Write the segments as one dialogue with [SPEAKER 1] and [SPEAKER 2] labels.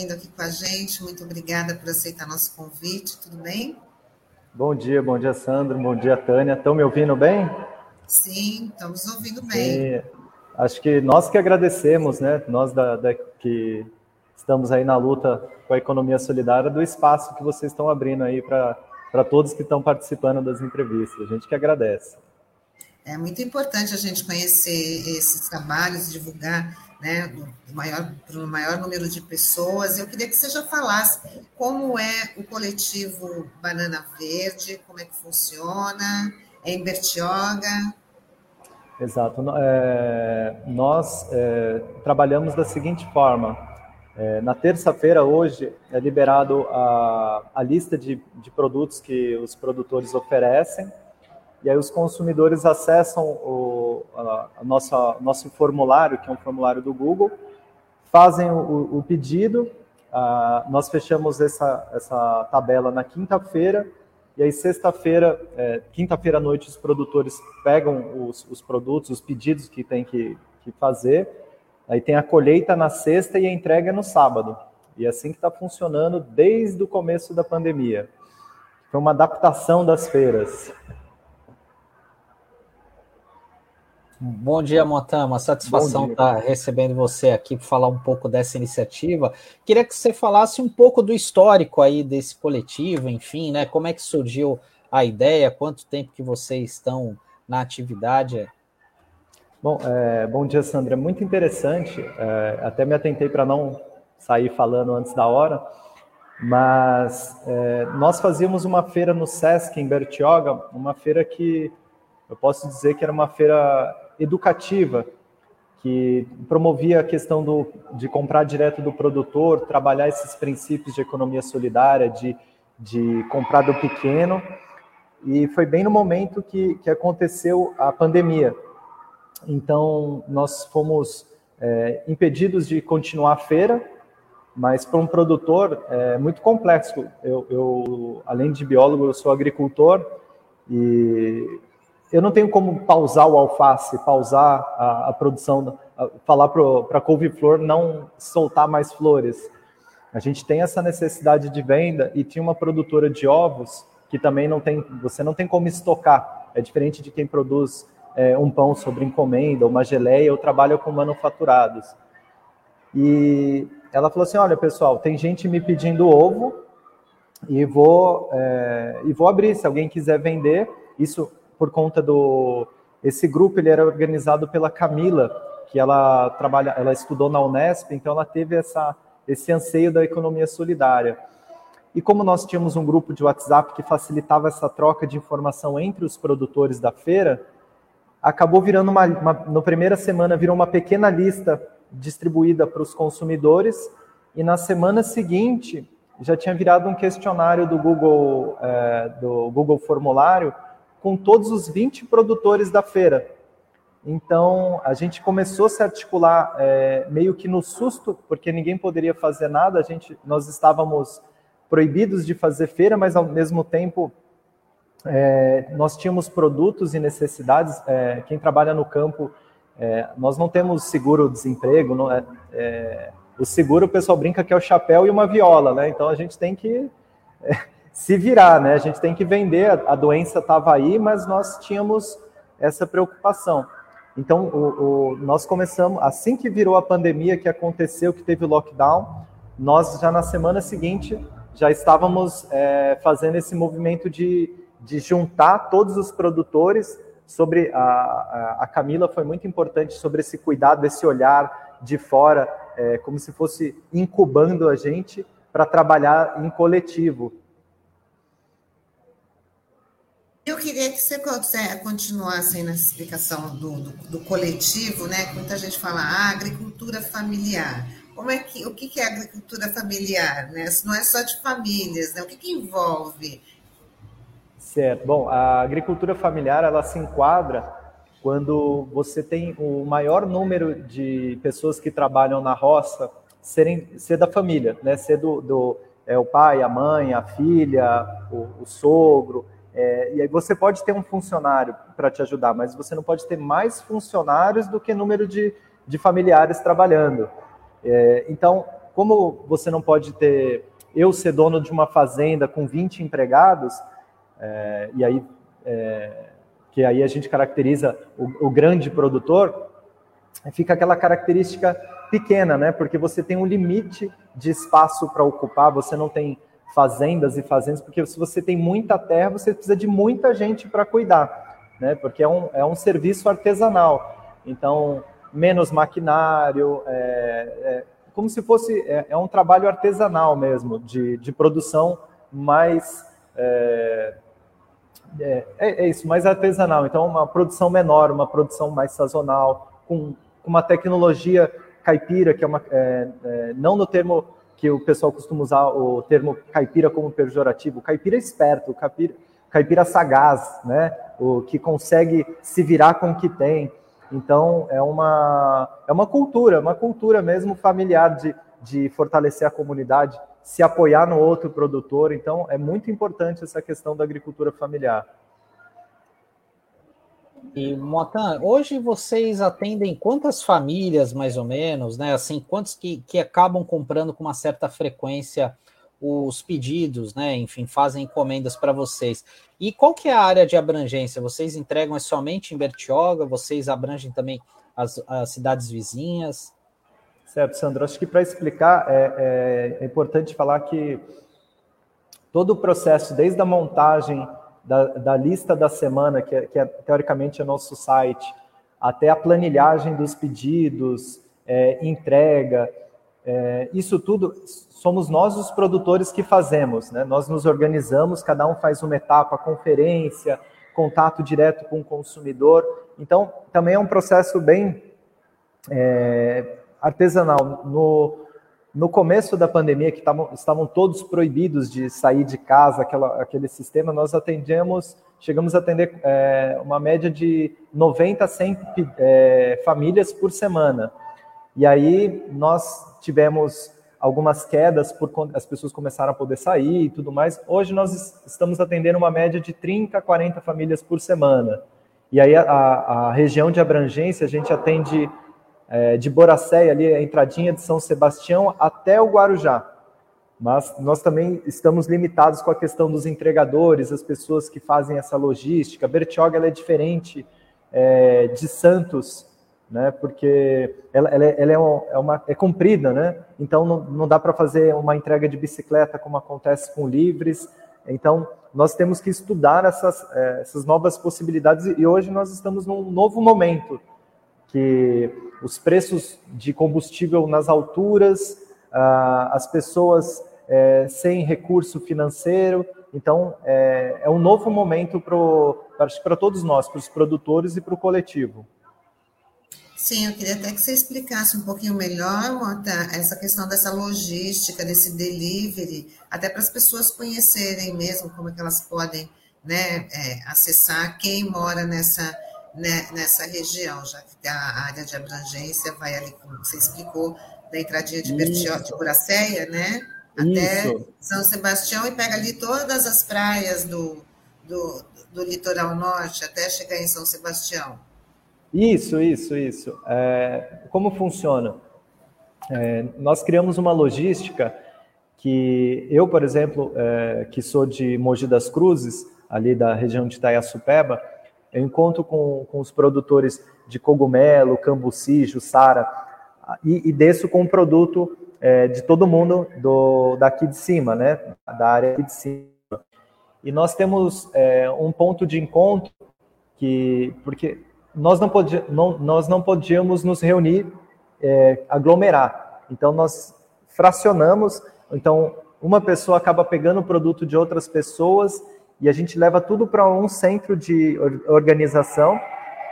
[SPEAKER 1] Bem-vindo aqui com a gente. Muito obrigada por aceitar nosso convite. Tudo bem?
[SPEAKER 2] Bom dia, bom dia, Sandro. Bom dia, Tânia. Estão me ouvindo bem?
[SPEAKER 1] Sim, estamos ouvindo bem.
[SPEAKER 2] E acho que nós que agradecemos, né? Nós da, da, que estamos aí na luta com a economia solidária, do espaço que vocês estão abrindo aí para todos que estão participando das entrevistas. A gente que agradece.
[SPEAKER 1] É muito importante a gente conhecer esses trabalhos, divulgar né, para maior, o maior número de pessoas. Eu queria que você já falasse como é o coletivo Banana Verde, como é que funciona, é em Bertioga.
[SPEAKER 2] Exato. É, nós é, trabalhamos da seguinte forma. É, na terça-feira, hoje, é liberado a, a lista de, de produtos que os produtores oferecem e aí os consumidores acessam o a, nossa, nosso formulário, que é um formulário do Google, fazem o, o pedido, nós fechamos essa, essa tabela na quinta-feira, e aí sexta-feira, é, quinta-feira à noite, os produtores pegam os, os produtos, os pedidos que tem que, que fazer, aí tem a colheita na sexta e a entrega no sábado. E é assim que está funcionando desde o começo da pandemia. Foi uma adaptação das feiras.
[SPEAKER 3] Bom dia, Motan. Uma satisfação estar recebendo você aqui para falar um pouco dessa iniciativa. Queria que você falasse um pouco do histórico aí desse coletivo, enfim, né? Como é que surgiu a ideia? Quanto tempo que vocês estão na atividade?
[SPEAKER 2] Bom, é, bom dia, Sandra. Muito interessante. É, até me atentei para não sair falando antes da hora, mas é, nós fazíamos uma feira no Sesc em Bertioga, uma feira que eu posso dizer que era uma feira educativa, que promovia a questão do, de comprar direto do produtor, trabalhar esses princípios de economia solidária, de, de comprar do pequeno. E foi bem no momento que, que aconteceu a pandemia. Então, nós fomos é, impedidos de continuar a feira, mas para um produtor é muito complexo. Eu, eu, além de biólogo, eu sou agricultor e eu não tenho como pausar o alface, pausar a, a produção, a, falar para a couve-flor não soltar mais flores. A gente tem essa necessidade de venda e tinha uma produtora de ovos que também não tem, você não tem como estocar. É diferente de quem produz é, um pão sobre encomenda, uma geleia, eu trabalho com manufaturados. E ela falou assim, olha pessoal, tem gente me pedindo ovo e vou, é, e vou abrir, se alguém quiser vender, isso por conta do esse grupo ele era organizado pela Camila, que ela trabalha, ela estudou na Unesp, então ela teve essa esse anseio da economia solidária. E como nós tínhamos um grupo de WhatsApp que facilitava essa troca de informação entre os produtores da feira, acabou virando uma, uma na primeira semana virou uma pequena lista distribuída para os consumidores e na semana seguinte já tinha virado um questionário do Google é, do Google Formulário com todos os 20 produtores da feira. Então, a gente começou a se articular é, meio que no susto, porque ninguém poderia fazer nada, a gente, nós estávamos proibidos de fazer feira, mas ao mesmo tempo é, nós tínhamos produtos e necessidades. É, quem trabalha no campo, é, nós não temos seguro-desemprego, é, é, o seguro o pessoal brinca que é o chapéu e uma viola, né? Então a gente tem que se virar, né? A gente tem que vender, a doença estava aí, mas nós tínhamos essa preocupação. Então, o, o, nós começamos, assim que virou a pandemia, que aconteceu, que teve o lockdown, nós já na semana seguinte já estávamos é, fazendo esse movimento de, de juntar todos os produtores sobre a, a, a, Camila foi muito importante sobre esse cuidado, esse olhar de fora, é, como se fosse incubando a gente para trabalhar em coletivo.
[SPEAKER 1] Eu queria que você continuasse na explicação do, do, do, coletivo, né? Muita gente fala ah, agricultura familiar. Como é que, o que é agricultura familiar? Né? Não é só de famílias, né? O que, que envolve?
[SPEAKER 2] Certo. Bom, a agricultura familiar ela se enquadra quando você tem o maior número de pessoas que trabalham na roça serem ser da família, né? Ser do, do é, o pai, a mãe, a filha, o, o sogro. É, e aí você pode ter um funcionário para te ajudar, mas você não pode ter mais funcionários do que número de, de familiares trabalhando. É, então, como você não pode ter eu ser dono de uma fazenda com 20 empregados, é, e aí é, que aí a gente caracteriza o, o grande produtor, fica aquela característica pequena, né? Porque você tem um limite de espaço para ocupar, você não tem fazendas e fazendas, porque se você tem muita terra, você precisa de muita gente para cuidar, né? Porque é um, é um serviço artesanal. Então, menos maquinário, é, é como se fosse é, é, um trabalho artesanal mesmo, de, de produção mais é, é, é, isso, mais artesanal. Então, uma produção menor, uma produção mais sazonal, com, com uma tecnologia caipira, que é uma é, é, não no termo que o pessoal costuma usar o termo caipira como pejorativo, caipira esperto, caipira, caipira sagaz, né? O que consegue se virar com o que tem. Então, é uma, é uma cultura, uma cultura mesmo familiar de, de fortalecer a comunidade, se apoiar no outro produtor. Então, é muito importante essa questão da agricultura familiar.
[SPEAKER 3] E Motan, hoje vocês atendem quantas famílias, mais ou menos, né? Assim, quantos que, que acabam comprando com uma certa frequência os pedidos, né? Enfim, fazem encomendas para vocês. E qual que é a área de abrangência? Vocês entregam é somente em Bertioga? Vocês abrangem também as, as cidades vizinhas?
[SPEAKER 2] Certo, Sandro. Acho que para explicar é, é, é, importante falar que todo o processo, desde a montagem da, da lista da semana, que, é, que é, teoricamente é nosso site, até a planilhagem dos pedidos, é, entrega, é, isso tudo somos nós os produtores que fazemos, né? Nós nos organizamos, cada um faz uma etapa, conferência, contato direto com o consumidor. Então, também é um processo bem é, artesanal. No, no começo da pandemia, que tavam, estavam todos proibidos de sair de casa, aquela, aquele sistema, nós atendemos, chegamos a atender é, uma média de 90 a 100 é, famílias por semana. E aí nós tivemos algumas quedas por as pessoas começaram a poder sair e tudo mais. Hoje nós estamos atendendo uma média de 30 a 40 famílias por semana. E aí a, a região de abrangência a gente atende é, de Boracéia, ali a entradinha de São Sebastião até o Guarujá. Mas nós também estamos limitados com a questão dos entregadores, as pessoas que fazem essa logística. Bertioga é diferente é, de Santos, né? Porque ela, ela, é, ela é, uma, é, uma, é comprida, né? Então não, não dá para fazer uma entrega de bicicleta como acontece com livres. Então nós temos que estudar essas, é, essas novas possibilidades e hoje nós estamos num novo momento que os preços de combustível nas alturas, ah, as pessoas é, sem recurso financeiro. Então, é, é um novo momento para todos nós, para os produtores e para o coletivo.
[SPEAKER 1] Sim, eu queria até que você explicasse um pouquinho melhor, Mota, essa questão dessa logística, desse delivery, até para as pessoas conhecerem mesmo como é que elas podem né, é, acessar quem mora nessa, né, nessa região, já que a área de abrangência vai ali, como você explicou, da entradinha de, Bertio, de Buracéia, né? Até Isso. São Sebastião e pega ali todas as praias do, do, do litoral norte até chegar em São Sebastião.
[SPEAKER 2] Isso, isso, isso. É, como funciona? É, nós criamos uma logística que eu, por exemplo, é, que sou de Mogi das Cruzes, ali da região de Itaiaçupeba, eu encontro com, com os produtores de cogumelo, cambuci, jussara, e, e desço com um produto é, de todo mundo do, daqui de cima, né, da área aqui de cima. E nós temos é, um ponto de encontro que, porque nós não, podia, não, nós não podíamos nos reunir, é, aglomerar. Então, nós fracionamos. Então, uma pessoa acaba pegando o produto de outras pessoas e a gente leva tudo para um centro de organização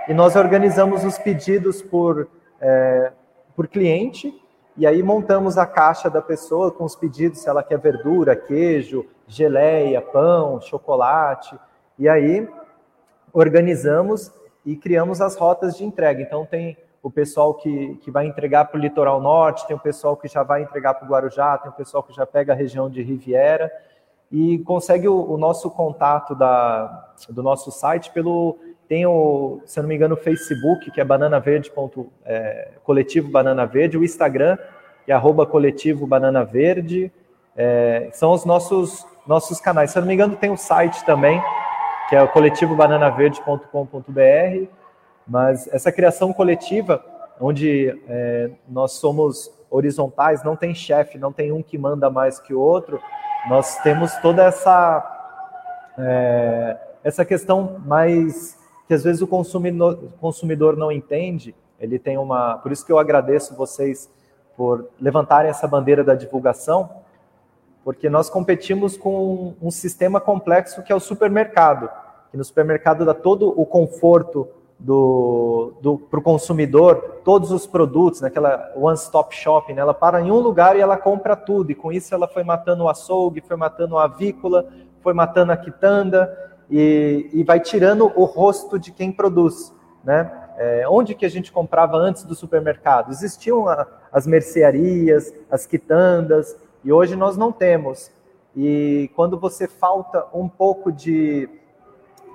[SPEAKER 2] e nós organizamos os pedidos por, é, por cliente e aí montamos a caixa da pessoa com os pedidos, se ela quer verdura, queijo, geleia, pão, chocolate. E aí organizamos e criamos as rotas de entrega. Então, tem o pessoal que, que vai entregar para o litoral norte, tem o pessoal que já vai entregar para o Guarujá, tem o pessoal que já pega a região de Riviera e consegue o, o nosso contato da, do nosso site pelo. Tem o, se eu não me engano, o Facebook, que é Banana Verde, ponto, é, coletivo Banana Verde, o Instagram, e arroba coletivo Banana Verde. É, são os nossos, nossos canais. Se eu não me engano, tem o site também, que é o coletivobananaverde.com.br. Mas essa criação coletiva, onde é, nós somos horizontais, não tem chefe, não tem um que manda mais que o outro, nós temos toda essa é, essa questão mais que às vezes o consumidor, consumidor não entende. Ele tem uma, por isso que eu agradeço vocês por levantarem essa bandeira da divulgação, porque nós competimos com um sistema complexo que é o supermercado, que no supermercado dá todo o conforto do, do para o consumidor, todos os produtos, naquela one-stop shopping, né? ela para em um lugar e ela compra tudo, e com isso ela foi matando o açougue, foi matando a avícola, foi matando a quitanda, e, e vai tirando o rosto de quem produz, né? É, onde que a gente comprava antes do supermercado? Existiam a, as mercearias, as quitandas, e hoje nós não temos. E quando você falta um pouco de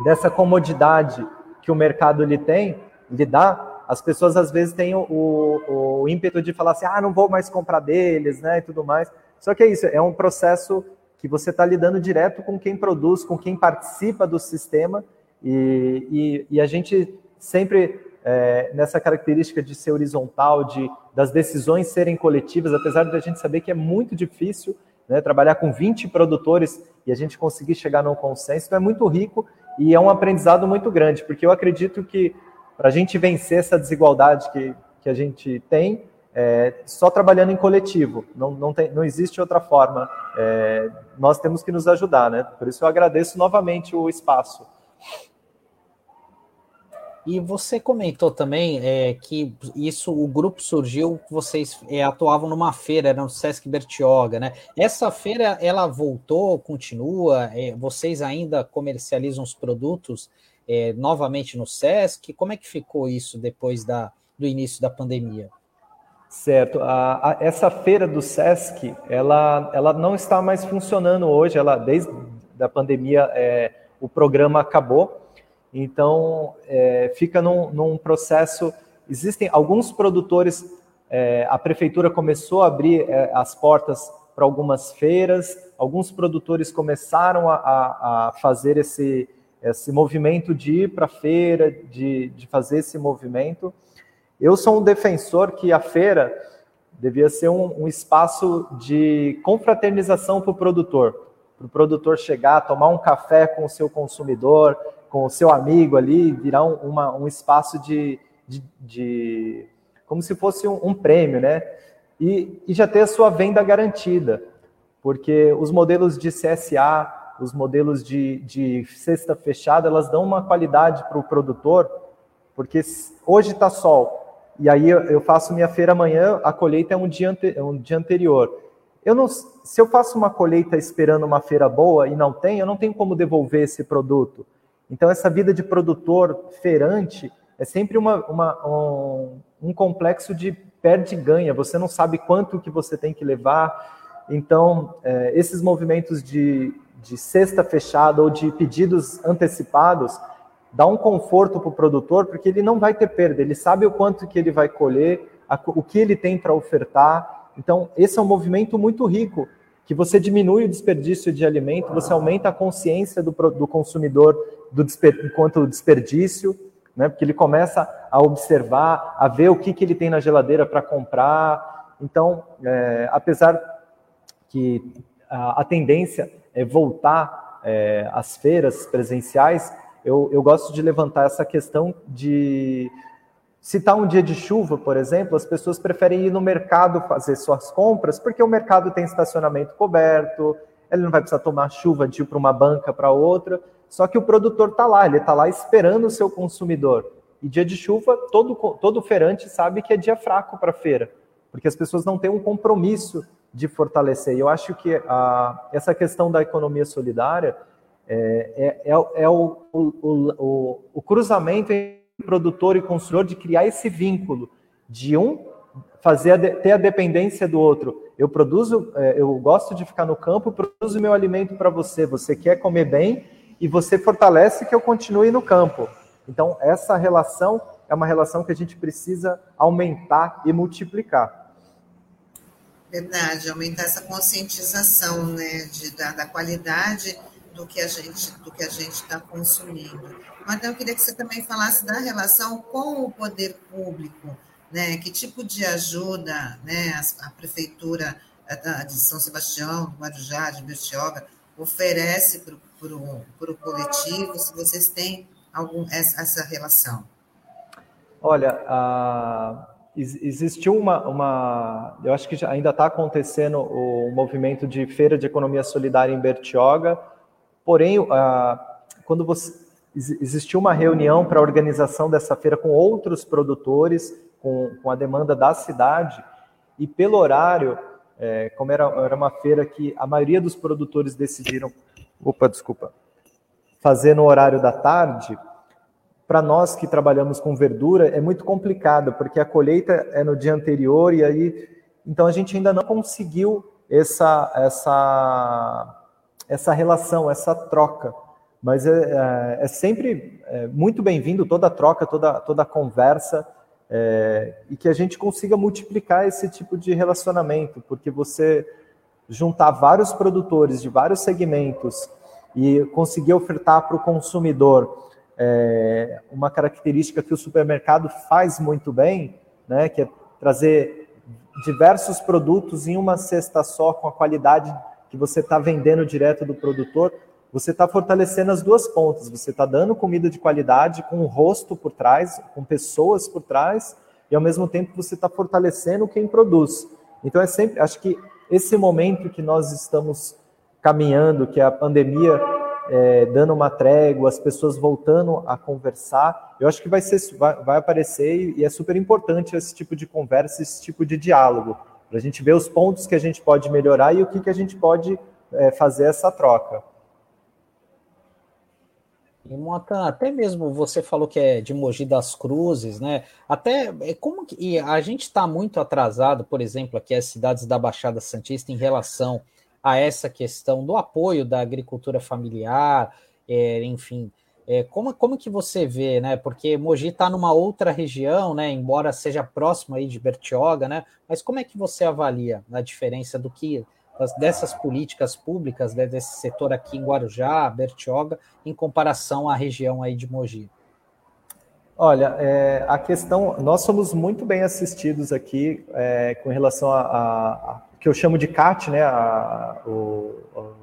[SPEAKER 2] dessa comodidade que o mercado lhe tem, lhe dá, as pessoas às vezes têm o, o, o ímpeto de falar assim, ah, não vou mais comprar deles, né, e tudo mais. Só que é isso, é um processo que você está lidando direto com quem produz, com quem participa do sistema, e, e, e a gente sempre, é, nessa característica de ser horizontal, de das decisões serem coletivas, apesar de a gente saber que é muito difícil né, trabalhar com 20 produtores e a gente conseguir chegar num consenso, então é muito rico e é um aprendizado muito grande, porque eu acredito que para a gente vencer essa desigualdade que, que a gente tem, é, só trabalhando em coletivo, não, não, tem, não existe outra forma. É, nós temos que nos ajudar, né? Por isso eu agradeço novamente o espaço.
[SPEAKER 3] E você comentou também é, que isso, o grupo surgiu, vocês é, atuavam numa feira, era no Sesc Bertioga, né? Essa feira, ela voltou, continua? É, vocês ainda comercializam os produtos é, novamente no Sesc? Como é que ficou isso depois da, do início da pandemia?
[SPEAKER 2] Certo. A, a, essa feira do Sesc, ela, ela não está mais funcionando hoje. Ela desde a pandemia é, o programa acabou. Então é, fica num, num, processo. Existem alguns produtores. É, a prefeitura começou a abrir é, as portas para algumas feiras. Alguns produtores começaram a, a, a fazer esse, esse movimento de ir para a feira, de, de fazer esse movimento. Eu sou um defensor que a feira devia ser um, um espaço de confraternização para o produtor, para o produtor chegar, tomar um café com o seu consumidor, com o seu amigo ali, virar um, uma, um espaço de, de, de, como se fosse um, um prêmio, né? E, e já ter a sua venda garantida, porque os modelos de CSA, os modelos de, de cesta fechada, elas dão uma qualidade para o produtor, porque hoje está sol, e aí eu faço minha feira amanhã, a colheita é um dia, ante, é um dia anterior. Eu não, se eu faço uma colheita esperando uma feira boa e não tem, eu não tenho como devolver esse produto. Então essa vida de produtor feirante é sempre uma, uma um, um complexo de perde e ganha. Você não sabe quanto que você tem que levar. Então é, esses movimentos de, de cesta fechada ou de pedidos antecipados dá um conforto para o produtor, porque ele não vai ter perda, ele sabe o quanto que ele vai colher, a, o que ele tem para ofertar. Então, esse é um movimento muito rico, que você diminui o desperdício de alimento, você aumenta a consciência do, do consumidor do desper, enquanto desperdício, né? porque ele começa a observar, a ver o que, que ele tem na geladeira para comprar. Então, é, apesar que a, a, tendência é voltar é, às feiras presenciais, eu, eu gosto de levantar essa questão de se está um dia de chuva, por exemplo, as pessoas preferem ir no mercado fazer suas compras, porque o mercado tem estacionamento coberto, ele não vai precisar tomar chuva de ir para uma banca para outra, só que o produtor está lá, ele está lá esperando o seu consumidor. E dia de chuva, todo, todo feirante sabe que é dia fraco para a feira, porque as pessoas não têm um compromisso de fortalecer. E eu acho que a, essa questão da economia solidária é, é, é, o, o, o, o, cruzamento produtor e consumidor de criar esse vínculo de um fazer a ter a dependência do outro. Eu produzo, é, eu gosto de ficar no campo, produzo meu alimento para você. Você quer comer bem e você fortalece que eu continue no campo. Então essa relação é uma relação que a gente precisa aumentar e multiplicar.
[SPEAKER 1] Verdade, aumentar essa conscientização né, de, da, da qualidade do que a gente do que a gente está consumindo. Mas eu queria que você também falasse da relação com o poder público, né? Que tipo de ajuda, né? A, a prefeitura eh, de São Sebastião, do Guarujá, de Bertioga, oferece para o coletivo, se vocês têm algum, essa, relação.
[SPEAKER 2] Olha, existiu uma, uma, eu acho que ainda está acontecendo o movimento de feira de economia solidária em Bertioga, porém, quando você, existiu uma reunião para a organização dessa feira com outros produtores, com, com a demanda da cidade, e pelo horário, é, como era, era uma feira que a maioria dos produtores decidiram, opa, desculpa, fazer no horário da tarde, para nós que trabalhamos com verdura é muito complicado, porque a colheita é no dia anterior e aí, então a gente ainda não conseguiu essa essa essa relação, essa troca. Mas é, é, é sempre é, muito bem-vindo toda a troca, toda toda a conversa é, e que a gente consiga multiplicar esse tipo de relacionamento, porque você juntar vários produtores de vários segmentos e conseguir ofertar para o consumidor é, uma característica que o supermercado faz muito bem, né, que é trazer diversos produtos em uma cesta só com a qualidade que você está vendendo direto do produtor, você está fortalecendo as duas pontas. Você está dando comida de qualidade com um rosto por trás, com pessoas por trás, e ao mesmo tempo você está fortalecendo quem produz. Então é sempre, acho que esse momento que nós estamos caminhando, que é a pandemia é, dando uma trégua, as pessoas voltando a conversar, eu acho que vai, ser, vai, vai aparecer e é super importante esse tipo de conversa, esse tipo de diálogo, para a gente ver os pontos que a gente pode melhorar e o que, que a gente pode é, fazer essa troca.
[SPEAKER 3] E Mota, até mesmo você falou que é de Mogi das Cruzes, né? Até é como que e a gente está muito atrasado, por exemplo, aqui as cidades da Baixada Santista em relação a essa questão do apoio da agricultura familiar, é, enfim. É, como, como que você vê, né? Porque Mogi está numa outra região, né? Embora seja próximo aí de Bertioga, né? Mas como é que você avalia a diferença do que dessas políticas públicas né, desse setor aqui em Guarujá, Bertioga, em comparação à região aí de Mogi?
[SPEAKER 2] Olha, é, a questão, nós somos muito bem assistidos aqui é, com relação a, a, a que eu chamo de CAT, né, a, o,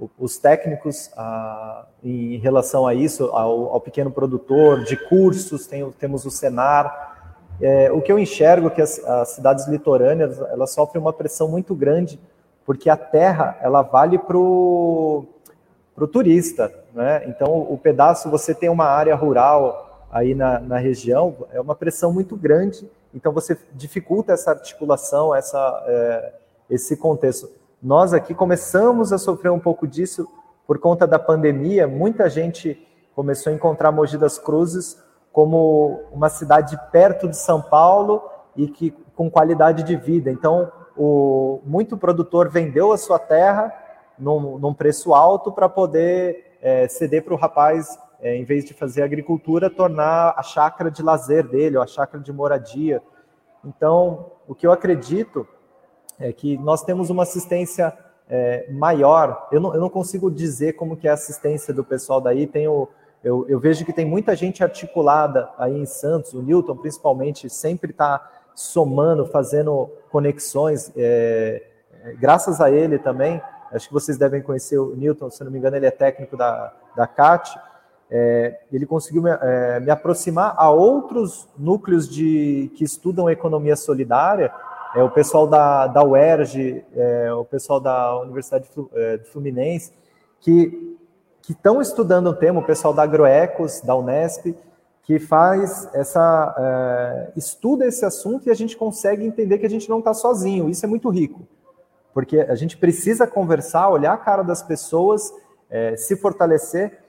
[SPEAKER 2] os, os, técnicos a, em relação a isso, ao, ao, pequeno produtor, de cursos, tem, temos o Senar. É, o que eu enxergo é que as, as, cidades litorâneas elas sofrem uma pressão muito grande, porque a terra ela vale para o turista. Né? Então, o, o pedaço, você tem uma área rural aí na, na região, é uma pressão muito grande então você dificulta essa articulação, essa, é, esse contexto. Nós aqui começamos a sofrer um pouco disso por conta da pandemia. Muita gente começou a encontrar Mogi das Cruzes como uma cidade perto de São Paulo e que com qualidade de vida. Então, o, muito produtor vendeu a sua terra num, num preço alto para poder é, ceder para o rapaz é, em vez de fazer agricultura, tornar a chácara de lazer dele, ou a chácara de moradia. Então, o que eu acredito é que nós temos uma assistência é, maior. Eu não, eu não consigo dizer como que é a assistência do pessoal daí. Tenho, eu, eu vejo que tem muita gente articulada aí em Santos, o Newton principalmente, sempre está somando, fazendo conexões. É, é, graças a ele também, acho que vocês devem conhecer o Newton, se não me engano, ele é técnico da, da CAT é, ele conseguiu me, é, me, aproximar a outros núcleos de, que estudam economia solidária, é, o pessoal da, da UERJ, é, o pessoal da Universidade é, Fluminense, que estão estudando o tema, o pessoal da Agroecos, da Unesp, que faz essa é, estuda esse assunto e a gente consegue entender que a gente não está sozinho. Isso é muito rico, porque a gente precisa conversar, olhar a cara das pessoas, é, se fortalecer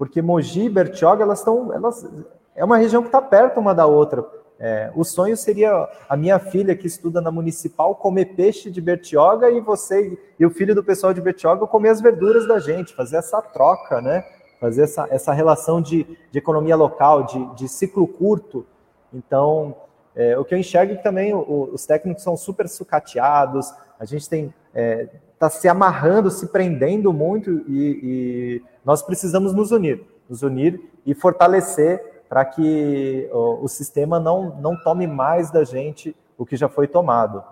[SPEAKER 2] porque Mogi e Bertioga, elas estão, elas é uma região que está perto uma da outra. É, o sonho seria a minha filha que estuda na municipal comer peixe de Bertioga e você e o filho do pessoal de Bertioga comer as verduras da gente, fazer essa troca, né? Fazer essa, essa relação de, de economia local, de, de ciclo curto. Então, é, o que eu enxergo é que também o, os técnicos são super sucateados, a gente tem está é, tá se amarrando, se prendendo muito e, e, nós precisamos nos unir, nos unir e fortalecer para que o, o, sistema não, não tome mais da gente o que já foi tomado.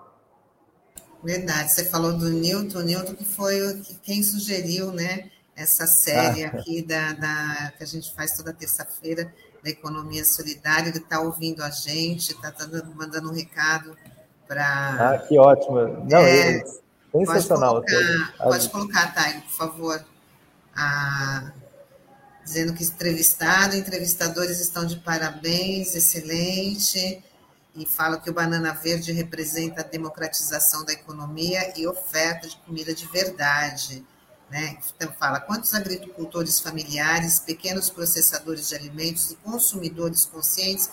[SPEAKER 1] Verdade, você falou do Newton, Newton que foi o, quem sugeriu, né, essa série ah. aqui da, da, que a gente faz toda terça-feira da economia solidária, ele está ouvindo a gente, está tá mandando um recado para.
[SPEAKER 2] Ah, que ótimo! Não, é,
[SPEAKER 1] sensacional. Pode colocar, pode colocar Taigo, por favor. Ah, dizendo que entrevistado, entrevistadores estão de parabéns, excelente. E fala que o Banana Verde representa a democratização da economia e oferta de comida de verdade. Né? Então, fala quantos agricultores familiares, pequenos processadores de alimentos e consumidores conscientes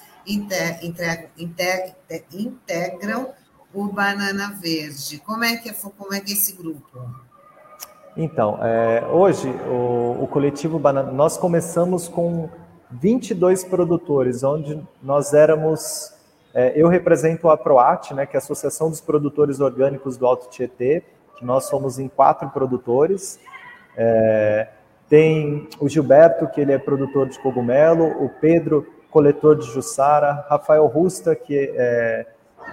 [SPEAKER 1] integram, o Banana Verde. Como é que é, como é, que é esse grupo?
[SPEAKER 2] Então, é, hoje o, o, coletivo Banana, nós começamos com 22 produtores, onde nós éramos, é, eu represento a Proat, né, que é a Associação dos Produtores Orgânicos do Alto Tietê, que nós somos em quatro produtores. É, tem o Gilberto, que ele é produtor de cogumelo, o Pedro, coletor de Jussara, Rafael Rusta, que é,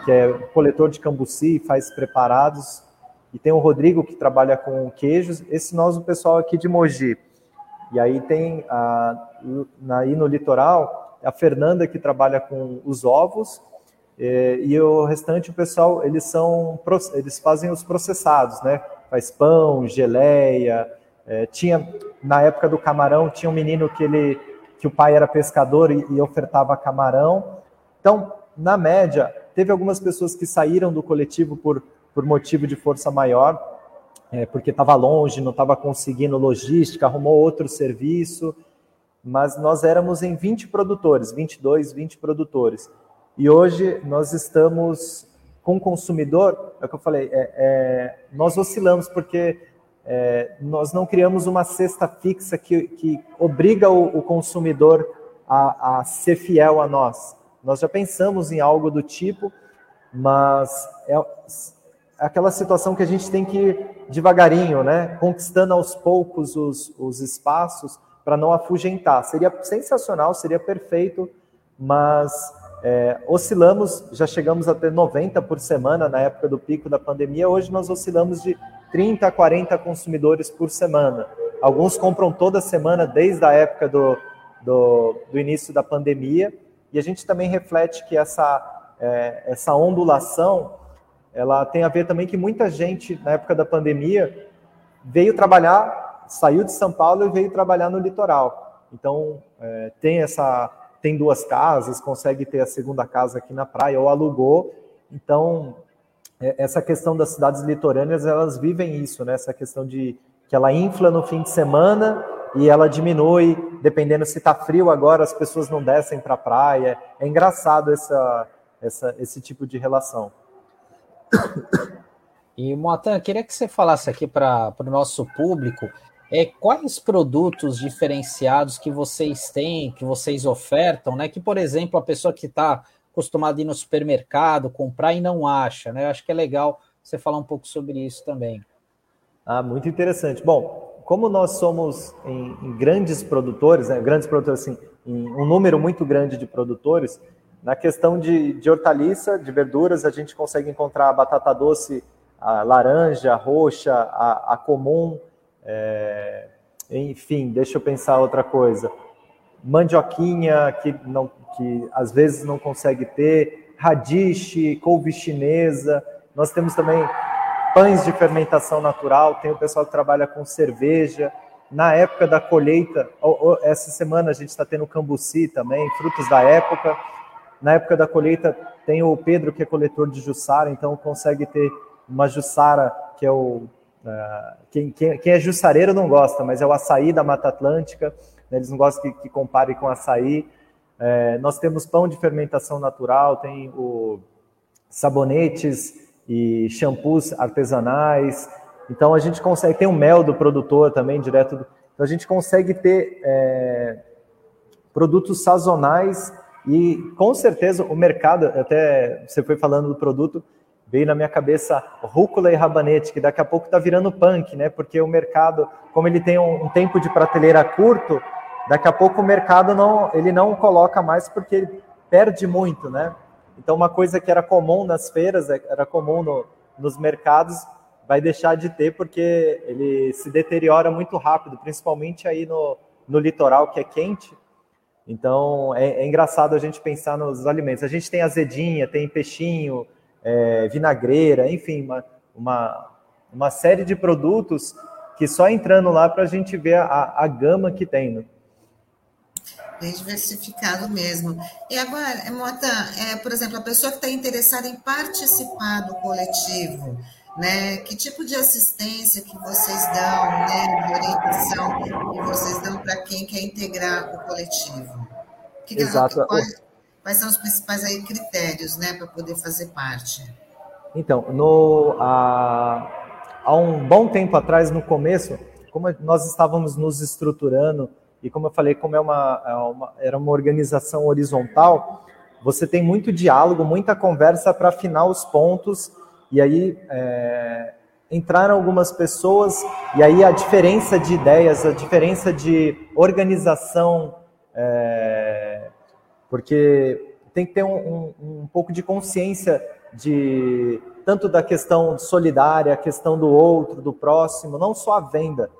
[SPEAKER 2] que é coletor de cambuci, faz preparados, e tem o Rodrigo, que trabalha com queijos, esse nós, o pessoal aqui de Mogi. E aí tem, a, aí no litoral, a Fernanda, que trabalha com os ovos, e, e o restante, o pessoal, eles são, eles fazem os processados, né? Faz pão, geleia, é, tinha, na época do camarão, tinha um menino que ele, que o pai era pescador e, e ofertava camarão. Então, na média, teve algumas pessoas que saíram do coletivo por, por motivo de força maior, é, porque estava longe, não estava conseguindo logística, arrumou outro serviço, mas nós éramos em 20 produtores, 22, 20 produtores. E hoje nós estamos com o consumidor, é o que eu falei, é, é, nós oscilamos porque é, nós não criamos uma cesta fixa que, que obriga o, o consumidor a, a, ser fiel a nós. Nós já pensamos em algo do tipo, mas é aquela situação que a gente tem que ir devagarinho, né? Conquistando aos poucos os, os espaços para não afugentar. Seria sensacional, seria perfeito, mas é, oscilamos, já chegamos a ter 90 por semana na época do pico da pandemia, hoje nós oscilamos de 30 a 40 consumidores por semana. Alguns compram toda semana, desde a época do, do, do início da pandemia, e a gente também reflete que essa, é, essa ondulação ela tem a ver também que muita gente, na época da pandemia, veio trabalhar, saiu de São Paulo e veio trabalhar no litoral. Então, é, tem essa tem duas casas, consegue ter a segunda casa aqui na praia, ou alugou. Então, é, essa questão das cidades litorâneas, elas vivem isso, né? Essa questão de que ela infla no fim de semana e ela diminui, dependendo se está frio agora, as pessoas não descem para a praia. É engraçado essa, essa, esse tipo de relação.
[SPEAKER 3] E, Moatan, queria que você falasse aqui para o nosso público é, quais produtos diferenciados que vocês têm, que vocês ofertam, né? Que, por exemplo, a pessoa que está acostumada a ir no supermercado, comprar e não acha, né? Eu acho que é legal você falar um pouco sobre isso também.
[SPEAKER 2] Ah, muito interessante. Bom, como nós somos em, em grandes produtores, né, grandes produtores, assim, um número muito grande de produtores, na questão de, de hortaliça, de verduras, a gente consegue encontrar a batata doce, a laranja, a roxa, a, a comum, é, enfim, deixa eu pensar outra coisa. Mandioquinha, que, não, que às vezes não consegue ter, radiche, couve chinesa. Nós temos também pães de fermentação natural, tem o pessoal que trabalha com cerveja. Na época da colheita, essa semana a gente está tendo cambuci também, frutos da época. Na época da colheita tem o Pedro, que é coletor de jussara, então consegue ter uma jussara, que é o... Uh, quem, quem, quem, é jussareiro não gosta, mas é o açaí da Mata Atlântica, né, eles não gostam que, que compare com açaí. É, nós temos pão de fermentação natural, tem o sabonetes e shampoos artesanais. Então a gente consegue ter o mel do produtor também direto. Do, então a gente consegue ter é, produtos sazonais E com certeza o mercado, até você foi falando do produto, veio na minha cabeça rúcula e rabanete, que daqui a pouco está virando punk, né? Porque o mercado, como ele tem um, tempo de prateleira curto, daqui a pouco o mercado não, ele não coloca mais porque ele perde muito, né? Então uma coisa que era comum nas feiras, é, era comum no, nos mercados, vai deixar de ter porque ele se deteriora muito rápido, principalmente aí no, no litoral que é quente. Então é, é engraçado a gente pensar nos alimentos. A gente tem azedinha, tem peixinho, é, vinagreira, enfim, uma, uma, uma, série de produtos que só entrando lá para a gente ver a, a gama que tem. Né?
[SPEAKER 1] Bem diversificado mesmo. E agora, Mota, é, por exemplo, a pessoa que está interessada em participar do coletivo, né? Que tipo de assistência que vocês dão, né? De orientação que vocês dão para quem quer integrar o coletivo? Que,
[SPEAKER 2] Exato.
[SPEAKER 1] Quais, quais, são os principais aí critérios, né, para poder fazer parte?
[SPEAKER 2] Então, no, há, há um bom tempo atrás, no começo, como nós estávamos nos estruturando e como eu falei, como é uma, é uma era uma organização horizontal, você tem muito diálogo, muita conversa para afinar os pontos e aí é, entraram algumas pessoas, e aí a diferença de ideias, a diferença de organização, é, porque tem que ter um, um, um, pouco de consciência de tanto da questão solidária, a questão do outro, do próximo, não só a venda.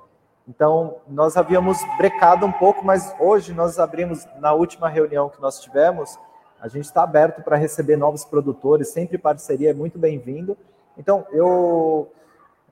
[SPEAKER 2] Então, nós havíamos brecado um pouco, mas hoje nós abrimos, na última reunião que nós tivemos, a gente está aberto para receber novos produtores, sempre parceria é muito bem-vindo. Então, eu,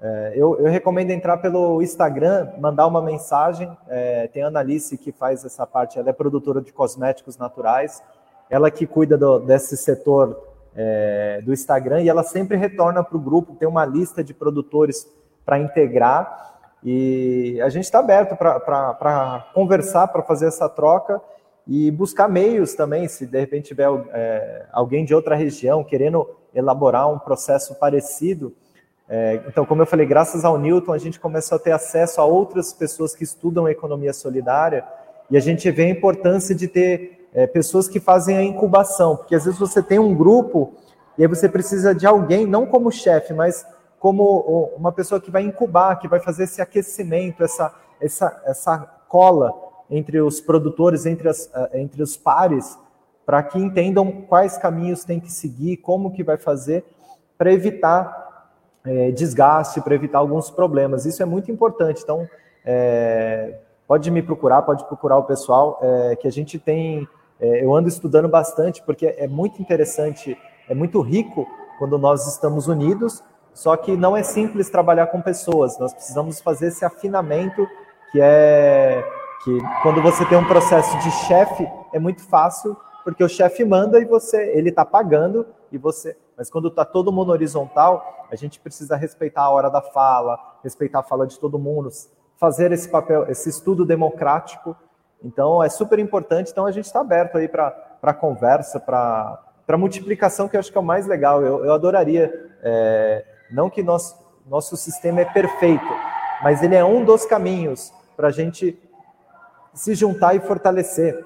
[SPEAKER 2] é, eu, eu, recomendo entrar pelo Instagram, mandar uma mensagem. É, tem a Analice que faz essa parte, ela é produtora de cosméticos naturais, ela que cuida do, desse setor é, do Instagram e ela sempre retorna para o grupo, tem uma lista de produtores para integrar. E a gente está aberto para conversar, para fazer essa troca e buscar meios também, se de repente tiver é, alguém de outra região querendo elaborar um processo parecido. É, então, como eu falei, graças ao Newton, a gente começou a ter acesso a outras pessoas que estudam economia solidária e a gente vê a importância de ter é, pessoas que fazem a incubação, porque às vezes você tem um grupo e aí você precisa de alguém, não como chefe, mas como uma pessoa que vai incubar, que vai fazer esse aquecimento, essa, essa, essa cola entre os produtores, entre, as, eh, entre os pares, para que entendam quais caminhos tem que seguir, como que vai fazer, para evitar é, desgaste, para evitar alguns problemas. Isso é muito importante. Então, é, pode me procurar, pode procurar o pessoal, é, que a gente tem. eu ando estudando bastante, porque é muito interessante, é muito rico quando nós estamos unidos, só que não é simples trabalhar com pessoas, nós precisamos fazer esse afinamento que é que quando você tem um processo de chefe, é muito fácil, porque o chefe manda e você, ele está pagando e você. Mas quando está todo mundo horizontal, a gente precisa respeitar a hora da fala, respeitar a fala de todo mundo, fazer esse papel, esse estudo democrático. Então é super importante. Então a gente está aberto aí para conversa, para multiplicação, que eu acho que é o mais legal. Eu, eu adoraria, é, não que nosso, nosso sistema é perfeito, mas ele é um dos caminhos para a gente se juntar e fortalecer.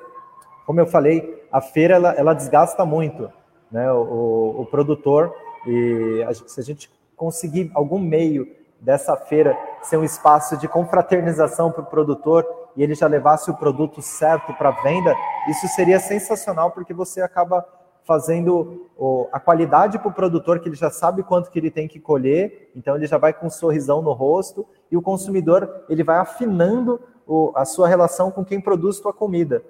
[SPEAKER 2] Como eu falei, a feira ela, ela desgasta muito, né? O, o, produtor e a, se a gente conseguir algum meio dessa feira ser um espaço de confraternização para o produtor e ele já levasse o produto certo para venda, isso seria sensacional porque você acaba fazendo a qualidade para o produtor, que ele já sabe quanto que ele tem que colher, então ele já vai com um sorrisão no rosto, e o consumidor ele vai afinando o, a sua relação com quem produz sua comida.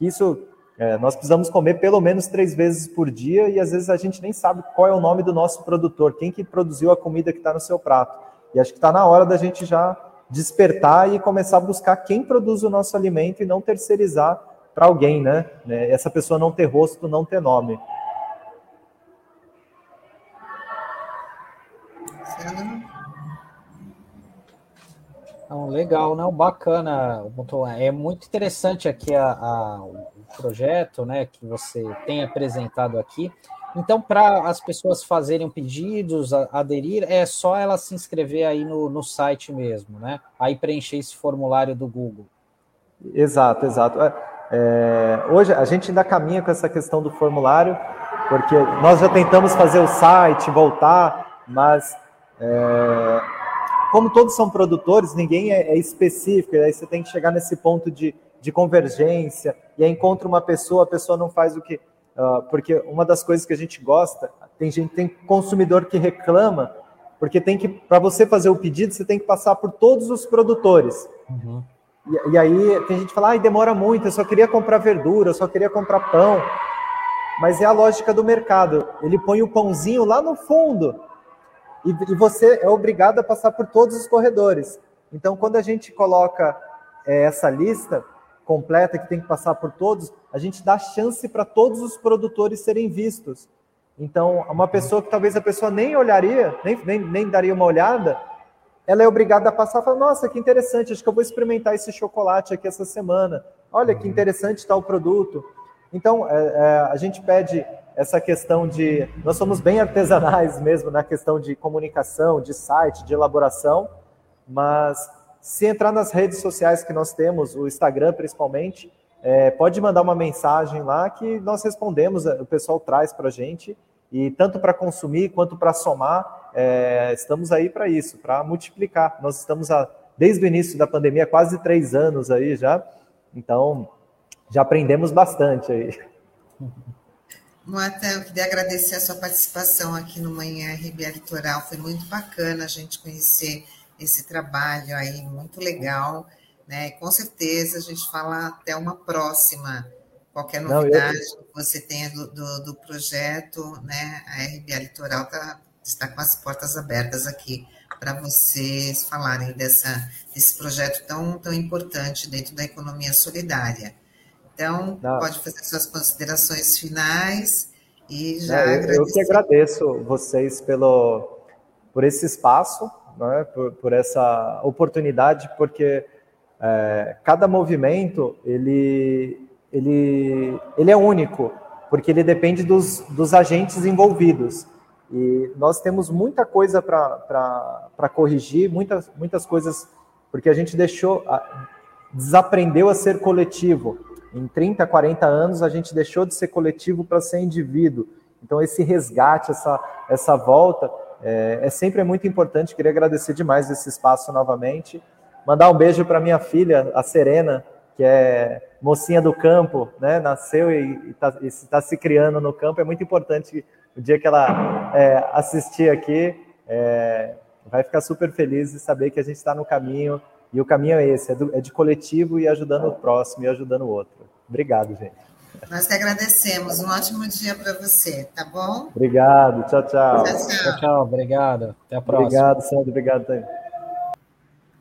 [SPEAKER 2] Isso, é, nós precisamos comer pelo menos três vezes por dia e às vezes a gente nem sabe qual é o nome do nosso produtor, quem que produziu a comida que está no seu prato. E acho que está na hora da gente já despertar e começar a buscar quem produz o nosso alimento e não terceirizar para alguém, né? Essa pessoa não ter rosto, não ter nome.
[SPEAKER 3] Não, legal, não, bacana. É muito interessante aqui a, a, o projeto, né, que você tem apresentado aqui. Então, para as pessoas fazerem pedidos, aderir, é só ela se inscrever aí no, no site mesmo, né? Aí preencher esse formulário do Google.
[SPEAKER 2] Exato, exato. É, É, hoje a gente ainda caminha com essa questão do formulário, porque nós já tentamos fazer o site, voltar, mas é, como todos são produtores, ninguém é, é específico, aí você tem que chegar nesse ponto de, de convergência, e aí encontra uma pessoa, a pessoa não faz o que. Uh, porque uma das coisas que a gente gosta, tem gente, tem consumidor que reclama, porque tem que, para você fazer o pedido, você tem que passar por todos os produtores. Uhum. E, e, aí tem gente que fala, ai, demora muito, eu só queria comprar verdura, eu só queria comprar pão. Mas é a lógica do mercado. Ele põe o pãozinho lá no fundo e, e você é obrigado a passar por todos os corredores. Então, quando a gente coloca é, essa lista completa que tem que passar por todos, a gente dá chance para todos os produtores serem vistos. Então, uma pessoa que talvez a pessoa nem olharia, nem, nem, nem daria uma olhada, ela é obrigada a passar e falar, nossa, que interessante, acho que eu vou experimentar esse chocolate aqui essa semana. Olha que uhum. interessante está o produto. Então, é, é, a gente pede essa questão de. Nós somos bem artesanais mesmo na questão de comunicação, de site, de elaboração, mas se entrar nas redes sociais que nós temos, o Instagram principalmente, é, pode mandar uma mensagem lá que nós respondemos, o pessoal traz para a gente, e tanto para consumir quanto para somar, é, estamos aí para isso, para multiplicar. Nós estamos a, desde o início da pandemia, quase três anos aí já, então já aprendemos bastante aí.
[SPEAKER 1] Moata, eu queria agradecer a sua participação aqui no Manhã RBA Litoral, foi muito bacana a gente conhecer esse trabalho aí, muito legal, né? Com certeza a gente fala até uma próxima, qualquer novidade Não, eu... que você tenha do, do, do projeto, né? A RBA Litoral está está com as portas abertas aqui para vocês falarem dessa, desse projeto tão, tão importante dentro da economia solidária. Então, Não. pode fazer suas considerações finais e já
[SPEAKER 2] Não, eu, eu, que agradeço vocês pelo, por esse espaço, né, por, por essa oportunidade, porque é, cada movimento ele, ele, ele é único, porque ele depende dos, dos agentes envolvidos. E nós temos muita coisa para corrigir, muitas, muitas coisas, porque a gente deixou, desaprendeu a ser coletivo. Em 30, 40 anos, a gente deixou de ser coletivo para ser indivíduo. Então, esse resgate, essa, essa volta, é, é sempre muito importante. Queria agradecer demais esse espaço novamente. Mandar um beijo para minha filha, a Serena, que é mocinha do campo, né? nasceu e está tá se criando no campo. É muito importante o dia que ela é, assistir aqui, é, vai ficar super feliz de saber que a gente está no caminho, e o caminho é esse, é, do, é de coletivo e ajudando o próximo e ajudando o outro. Obrigado, gente.
[SPEAKER 1] Nós que agradecemos. Um ótimo dia para você, tá bom?
[SPEAKER 2] Obrigado. Tchau, tchau.
[SPEAKER 3] Tchau, tchau. tchau, tchau. Obrigado. Até a próxima.
[SPEAKER 2] Obrigado, Sandro. Obrigado também.